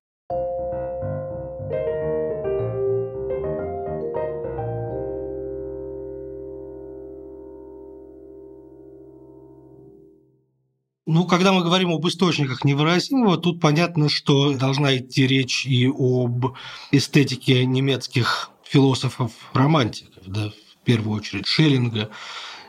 Ну, когда мы говорим об источниках невыразимого, тут понятно, что должна идти речь и об эстетике немецких философов-романтиков, да, в первую очередь Шеллинга,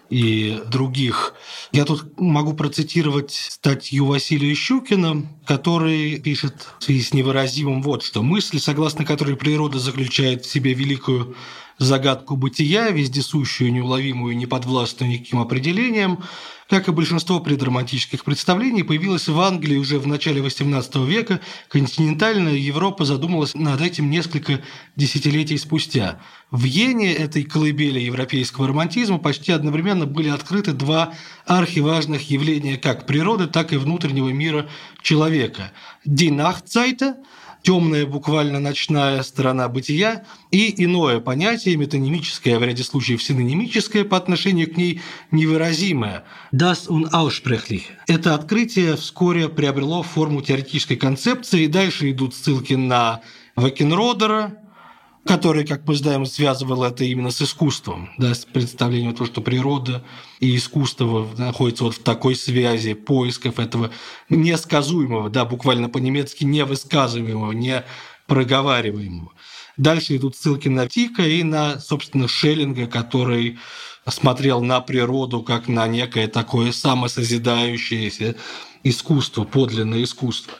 и других. Я тут могу процитировать статью Василия Щукина, который пишет в связи с невыразимым вот что. «Мысль, согласно которой природа заключает в себе великую загадку бытия, вездесущую, неуловимую, неподвластную никаким определениям, как и большинство предромантических представлений, появилась в Англии уже в начале XVIII века, континентальная Европа задумалась над этим несколько десятилетий спустя. В Йене, этой колыбели европейского романтизма, почти одновременно были открыты два архиважных явления как природы, так и внутреннего мира человека. Die Nachtzeit – темная буквально ночная сторона бытия и иное понятие, метонимическое, а в ряде случаев синонимическое по отношению к ней невыразимое – das unaussprechlich. Это открытие вскоре приобрело форму теоретической концепции, и дальше идут ссылки на Вакенродера, который, как мы знаем, связывал это именно с искусством, да, с представлением того, что природа и искусство находятся вот в такой связи поисков этого несказуемого, да, буквально по-немецки невысказываемого, не проговариваемого. Дальше идут ссылки на Тика и на, собственно, Шеллинга, который смотрел на природу как на некое такое самосозидающееся искусство, подлинное искусство.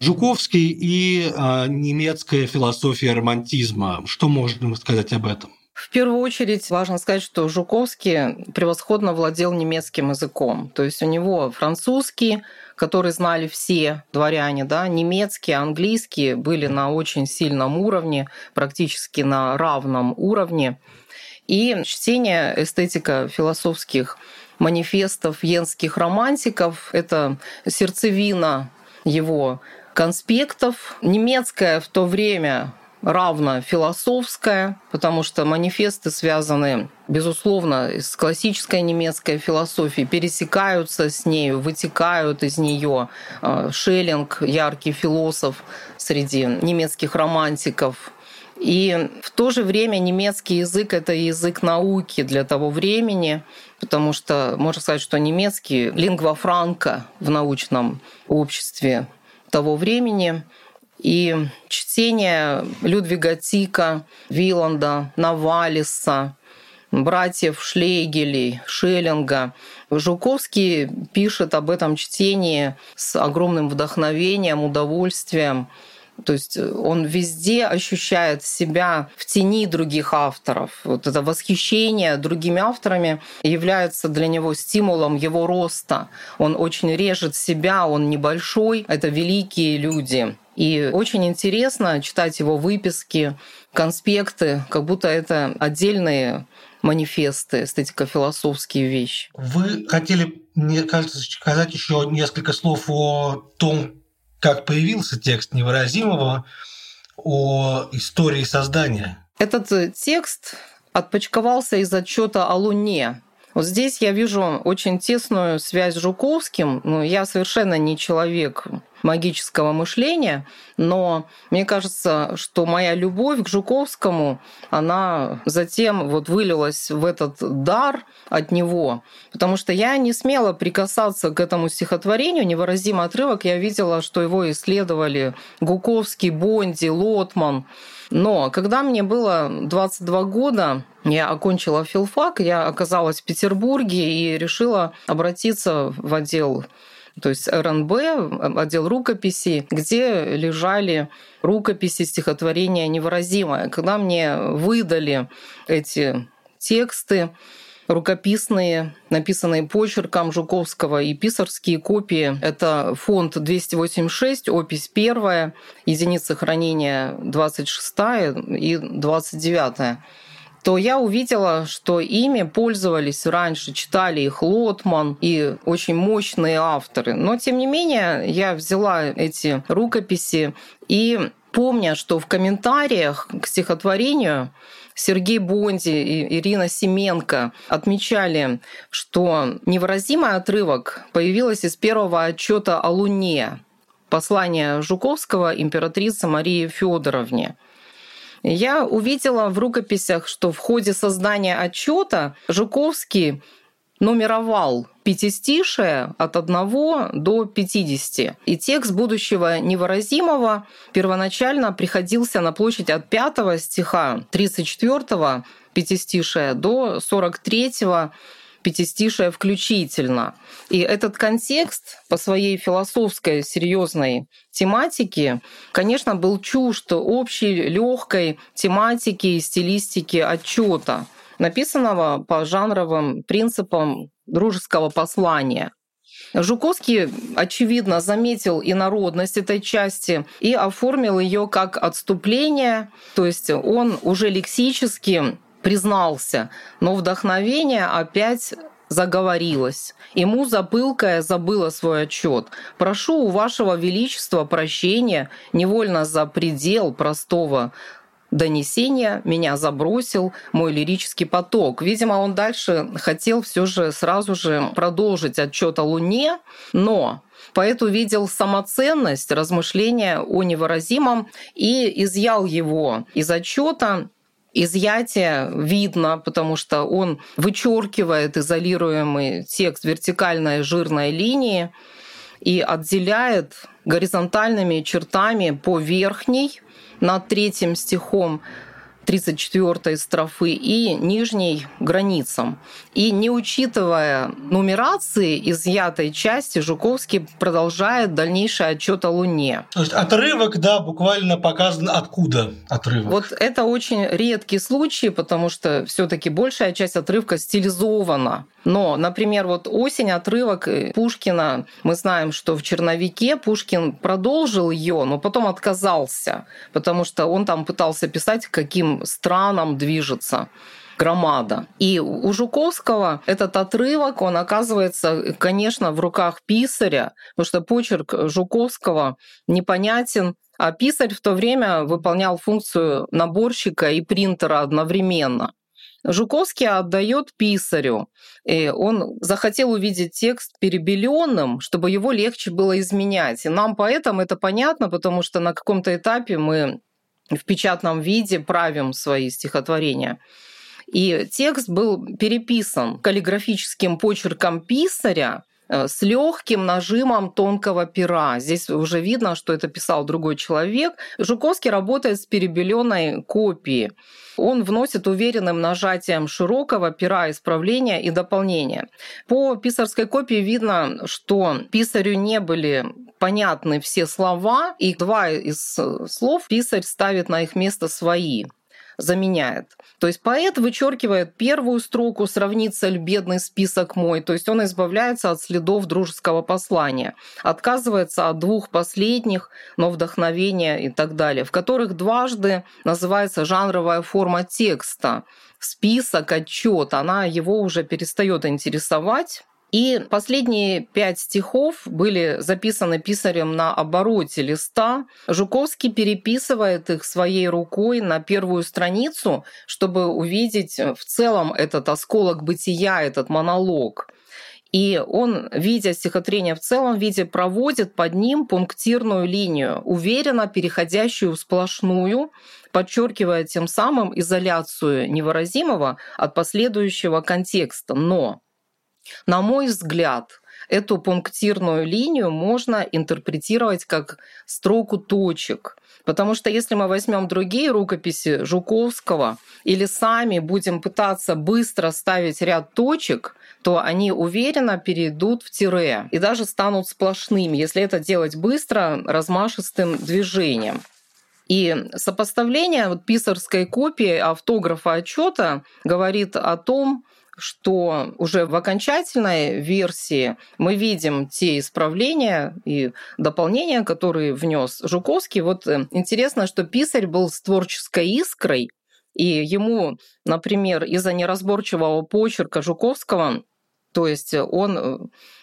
Жуковский и а, немецкая философия романтизма. Что можно сказать об этом? В первую очередь важно сказать, что Жуковский превосходно владел немецким языком. То есть у него французский, который знали все дворяне, да, немецкий, английский были на очень сильном уровне, практически на равном уровне. И чтение эстетика философских манифестов венских романтиков – это сердцевина его конспектов. Немецкая в то время равно философская, потому что манифесты связаны, безусловно, с классической немецкой философией, пересекаются с нею, вытекают из нее. А, Шеллинг, яркий философ среди немецких романтиков, и в то же время немецкий язык – это язык науки для того времени, потому что можно сказать, что немецкий – лингва франка в научном обществе того времени. И чтение Людвига Тика, Виланда, Навалиса, братьев Шлейгелей, Шеллинга. Жуковский пишет об этом чтении с огромным вдохновением, удовольствием. То есть э, он везде ощущает себя в тени других авторов. Вот это восхищение другими авторами является для него стимулом его роста. Он очень режет себя, он небольшой, это великие люди. И очень интересно читать его выписки, конспекты, как будто это отдельные манифесты, эстетико-философские вещи. Вы хотели, мне кажется, сказать еще несколько слов о том, как появился текст невыразимого о истории создания. Этот э, текст отпочковался из отчета о Луне. Вот здесь я вижу очень тесную связь с Жуковским. Ну, я совершенно не человек магического мышления, но мне кажется, что моя любовь к Жуковскому, она затем вот вылилась в этот дар от него, потому что я не смела прикасаться к этому стихотворению, невыразимый отрывок, я видела, что его исследовали Гуковский, Бонди, Лотман, но когда мне было 22 года, я окончила филфак, я оказалась в Петербурге и решила обратиться в отдел то есть РНБ, отдел рукописи, где лежали рукописи стихотворения невыразимое. Когда мне выдали эти тексты, рукописные, написанные почерком Жуковского и писарские копии. Это фонд 286, опись первая, единица хранения 26 и 29 то я увидела, что ими пользовались раньше, читали их Лотман и очень мощные авторы. Но, тем не менее, я взяла эти рукописи и помня, что в комментариях к стихотворению Сергей Бонди и Ирина Семенко отмечали, что невыразимый отрывок появилась из первого отчета о Луне, послание Жуковского императрице Марии Федоровне – я увидела в рукописях, что в ходе создания отчета Жуковский нумеровал пятистишие от 1 до 50. И текст будущего невыразимого первоначально приходился на площадь от 5 стиха 34 пятистишия до 43 пятистишия включительно. И этот контекст по своей философской серьезной тематике, конечно, был чужд общей легкой тематики и стилистики отчета, написанного по жанровым принципам дружеского послания. Жуковский, очевидно, заметил инородность этой части и оформил ее как отступление, то есть он уже лексически признался, но вдохновение опять заговорилось. И муза пылкая забыла свой отчет. Прошу у вашего величества прощения невольно за предел простого донесения меня забросил мой лирический поток. Видимо, он дальше хотел все же сразу же продолжить отчет о Луне, но Поэт увидел самоценность размышления о невыразимом и изъял его из отчета изъятие видно, потому что он вычеркивает изолируемый текст вертикальной жирной линии и отделяет горизонтальными чертами по верхней над третьим стихом 34 строфы и нижней границам. И не учитывая нумерации изъятой части, Жуковский продолжает дальнейший отчет о Луне. То есть отрывок, да, буквально показан откуда отрывок. Вот это очень редкий случай, потому что все таки большая часть отрывка стилизована. Но, например, вот осень отрывок Пушкина, мы знаем, что в черновике Пушкин продолжил ее, но потом отказался, потому что он там пытался писать, каким странам движется громада. И у Жуковского этот отрывок, он оказывается, конечно, в руках писаря, потому что почерк Жуковского непонятен, а писарь в то время выполнял функцию наборщика и принтера одновременно. Жуковский отдает писарю. И он захотел увидеть текст перебеленным, чтобы его легче было изменять. И нам поэтому это понятно, потому что на каком-то этапе мы в печатном виде правим свои стихотворения. И текст был переписан каллиграфическим почерком писаря с легким нажимом тонкого пера. Здесь уже видно, что это писал другой человек. Жуковский работает с перебеленной копией. Он вносит уверенным нажатием широкого пера исправления и дополнения. По писарской копии видно, что писарю не были понятны все слова, и два из слов писарь ставит на их место свои заменяет. То есть поэт вычеркивает первую строку «Сравнится ли бедный список мой», то есть он избавляется от следов дружеского послания, отказывается от двух последних, но вдохновения и так далее, в которых дважды называется жанровая форма текста, список, отчет, она его уже перестает интересовать, и последние пять стихов были записаны писарем на обороте листа. Жуковский переписывает их своей рукой на первую страницу, чтобы увидеть в целом этот осколок бытия, этот монолог. И он, видя стихотворение в целом виде, проводит под ним пунктирную линию, уверенно переходящую в сплошную, подчеркивая тем самым изоляцию невыразимого от последующего контекста. Но на мой взгляд, эту пунктирную линию можно интерпретировать как строку точек. Потому что если мы возьмем другие рукописи Жуковского или сами будем пытаться быстро ставить ряд точек, то они уверенно перейдут в тире и даже станут сплошными, если это делать быстро, размашистым движением. И сопоставление писарской копии автографа отчета говорит о том, что уже в окончательной версии мы видим те исправления и дополнения, которые внес Жуковский. Вот э, интересно, что писарь был с творческой искрой, и ему, например, из-за неразборчивого почерка Жуковского, то есть он э,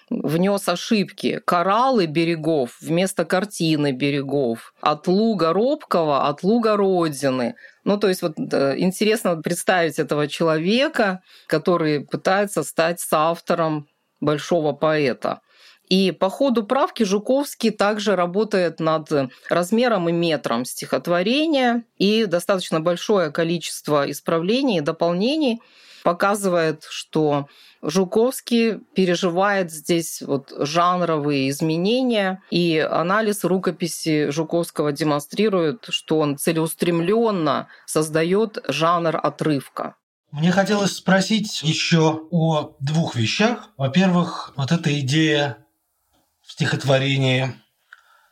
внес ошибки. Кораллы берегов вместо картины берегов. От луга робкого, от луга родины. Ну, то есть вот интересно представить этого человека, который пытается стать соавтором большого поэта. И по ходу правки Жуковский также работает над размером и метром стихотворения, и достаточно большое количество исправлений и дополнений показывает, что Жуковский переживает здесь вот жанровые изменения, и анализ рукописи Жуковского демонстрирует, что он целеустремленно создает жанр отрывка. Мне хотелось спросить еще о двух вещах. Во-первых, вот эта идея в стихотворении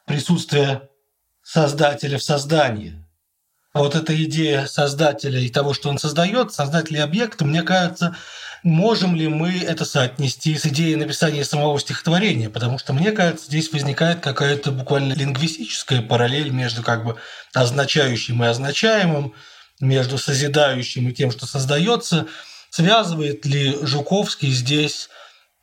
присутствия создателя в создании. Вот эта идея создателя и того, что он создает, создателя объекта, мне кажется, можем ли мы это соотнести с идеей написания самого стихотворения, потому что, мне кажется, здесь возникает какая-то буквально лингвистическая параллель между как бы означающим и означаемым, между созидающим и тем, что создается. Связывает ли Жуковский здесь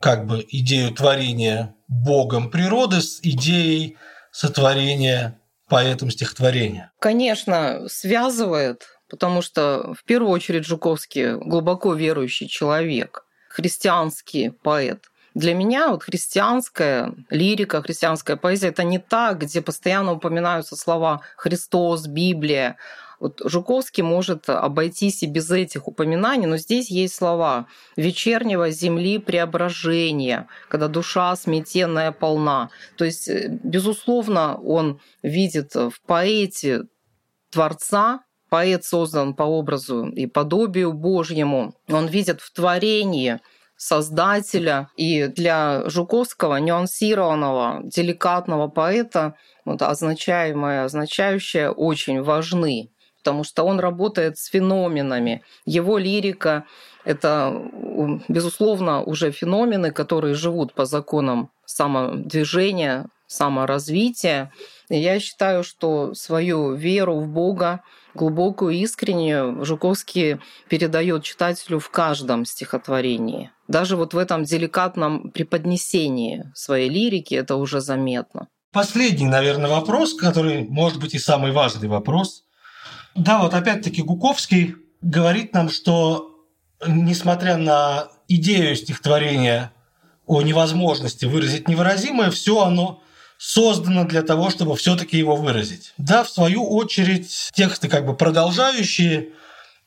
как бы идею творения Богом природы с идеей сотворения поэтом стихотворения? Конечно, связывает, потому что в первую очередь Жуковский глубоко верующий человек, христианский поэт. Для меня вот христианская лирика, христианская поэзия – это не та, где постоянно упоминаются слова «Христос», «Библия», вот Жуковский может обойтись и без этих упоминаний, но здесь есть слова «вечернего земли преображения», когда душа сметенная полна. То есть, э, безусловно, он видит в поэте Творца, поэт создан по образу и подобию Божьему. Он видит в творении создателя. И для Жуковского, нюансированного, деликатного поэта, вот означаемое, означающее очень важны потому что он работает с феноменами. Его лирика — это, безусловно, уже феномены, которые живут по законам самодвижения, саморазвития. И я считаю, что свою веру в Бога, глубокую, искреннюю, Жуковский передает читателю в каждом стихотворении. Даже вот в этом деликатном преподнесении своей лирики это уже заметно. Последний, наверное, вопрос, который может быть и самый важный вопрос. Да, вот опять-таки Гуковский говорит нам, что несмотря на идею стихотворения о невозможности выразить невыразимое, все оно создано для того, чтобы все-таки его выразить. Да, в свою очередь, тексты как бы продолжающие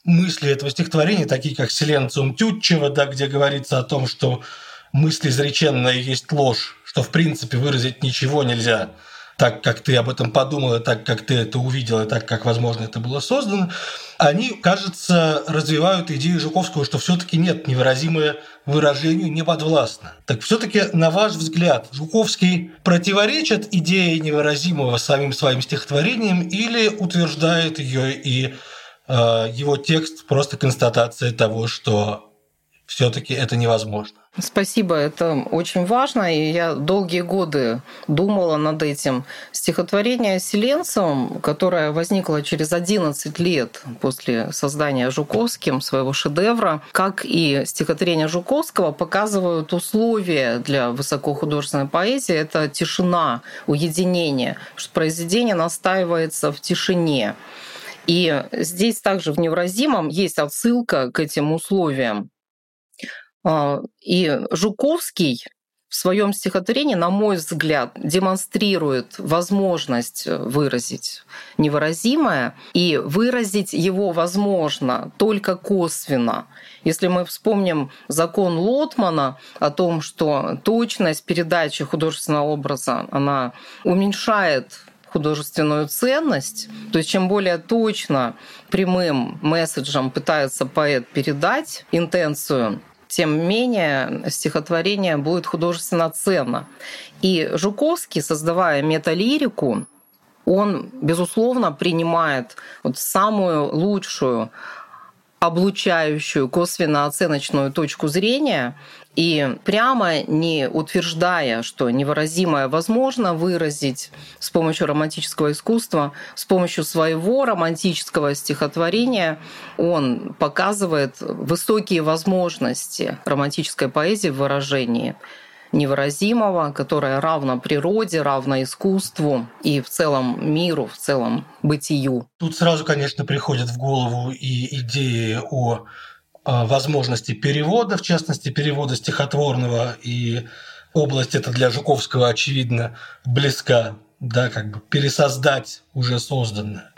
мысли этого стихотворения, такие как «Селенциум Тютчева», да, где говорится о том, что мысли изреченная есть ложь, что в принципе выразить ничего нельзя так, как ты об этом подумал, и так, как ты это увидел, и так, как, возможно, это было создано, они, кажется, развивают идею Жуковского, что все-таки нет, невыразимое выражению не подвластно. Так все-таки, на ваш взгляд, Жуковский противоречит идее невыразимого самим своим стихотворением или утверждает ее и э, его текст просто констатация того, что все-таки это невозможно? Спасибо, это очень важно, и я долгие годы думала над этим. Стихотворение Селенцевым, которое возникло через 11 лет после создания Жуковским своего шедевра, как и стихотворение Жуковского, показывают условия для высокохудожественной поэзии. Это тишина, уединение, что произведение настаивается в тишине. И здесь также в невразимом есть отсылка к этим условиям. А, и Жуковский в своем стихотворении, на мой взгляд, демонстрирует возможность выразить невыразимое, и выразить его возможно только косвенно. Если мы вспомним закон Лотмана о том, что точность передачи художественного образа, она уменьшает художественную ценность. То есть чем более точно прямым месседжем пытается поэт передать интенцию тем менее стихотворение будет художественно ценно. И Жуковский, создавая металлирику, он, безусловно, принимает вот самую лучшую облучающую косвенно-оценочную точку зрения и прямо не утверждая, что невыразимое возможно выразить с помощью романтического искусства, с помощью своего романтического стихотворения, он показывает высокие возможности романтической поэзии в выражении невыразимого, которое равно природе, равно искусству и в целом миру, в целом бытию. Тут сразу, конечно, приходят в голову и идеи о возможности перевода, в частности, перевода стихотворного, и область эта для Жуковского, очевидно, близка, да, как бы пересоздать уже созданное.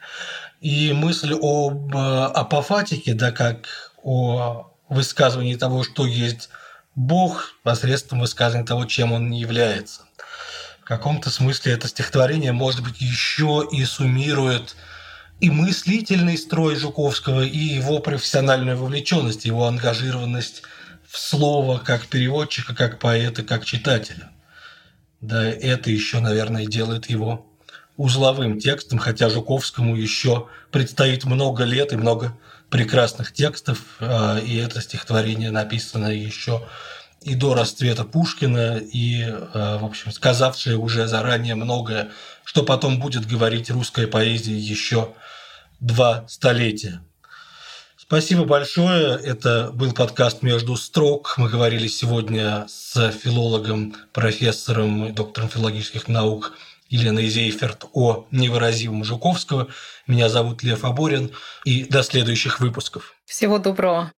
И мысль об апофатике, да, как о высказывании того, что есть Бог посредством высказывания того, чем он является. В каком-то смысле это стихотворение, может быть, еще и суммирует и мыслительный строй Жуковского, и его профессиональную вовлеченность, его ангажированность в слово как переводчика, как поэта, как читателя. Да, это еще, наверное, делает его узловым текстом, хотя Жуковскому еще предстоит много лет и много прекрасных текстов, а, и это стихотворение написано еще и до расцвета Пушкина, и, а, в общем, сказавшее уже заранее многое, что потом будет говорить русская поэзия еще два столетия. Спасибо большое. Это был подкаст «Между строк». Мы говорили сегодня с филологом, профессором, доктором филологических наук Еленой Зейферт о невыразимом Жуковского. Меня зовут Лев Аборин. И до следующих выпусков. Всего доброго.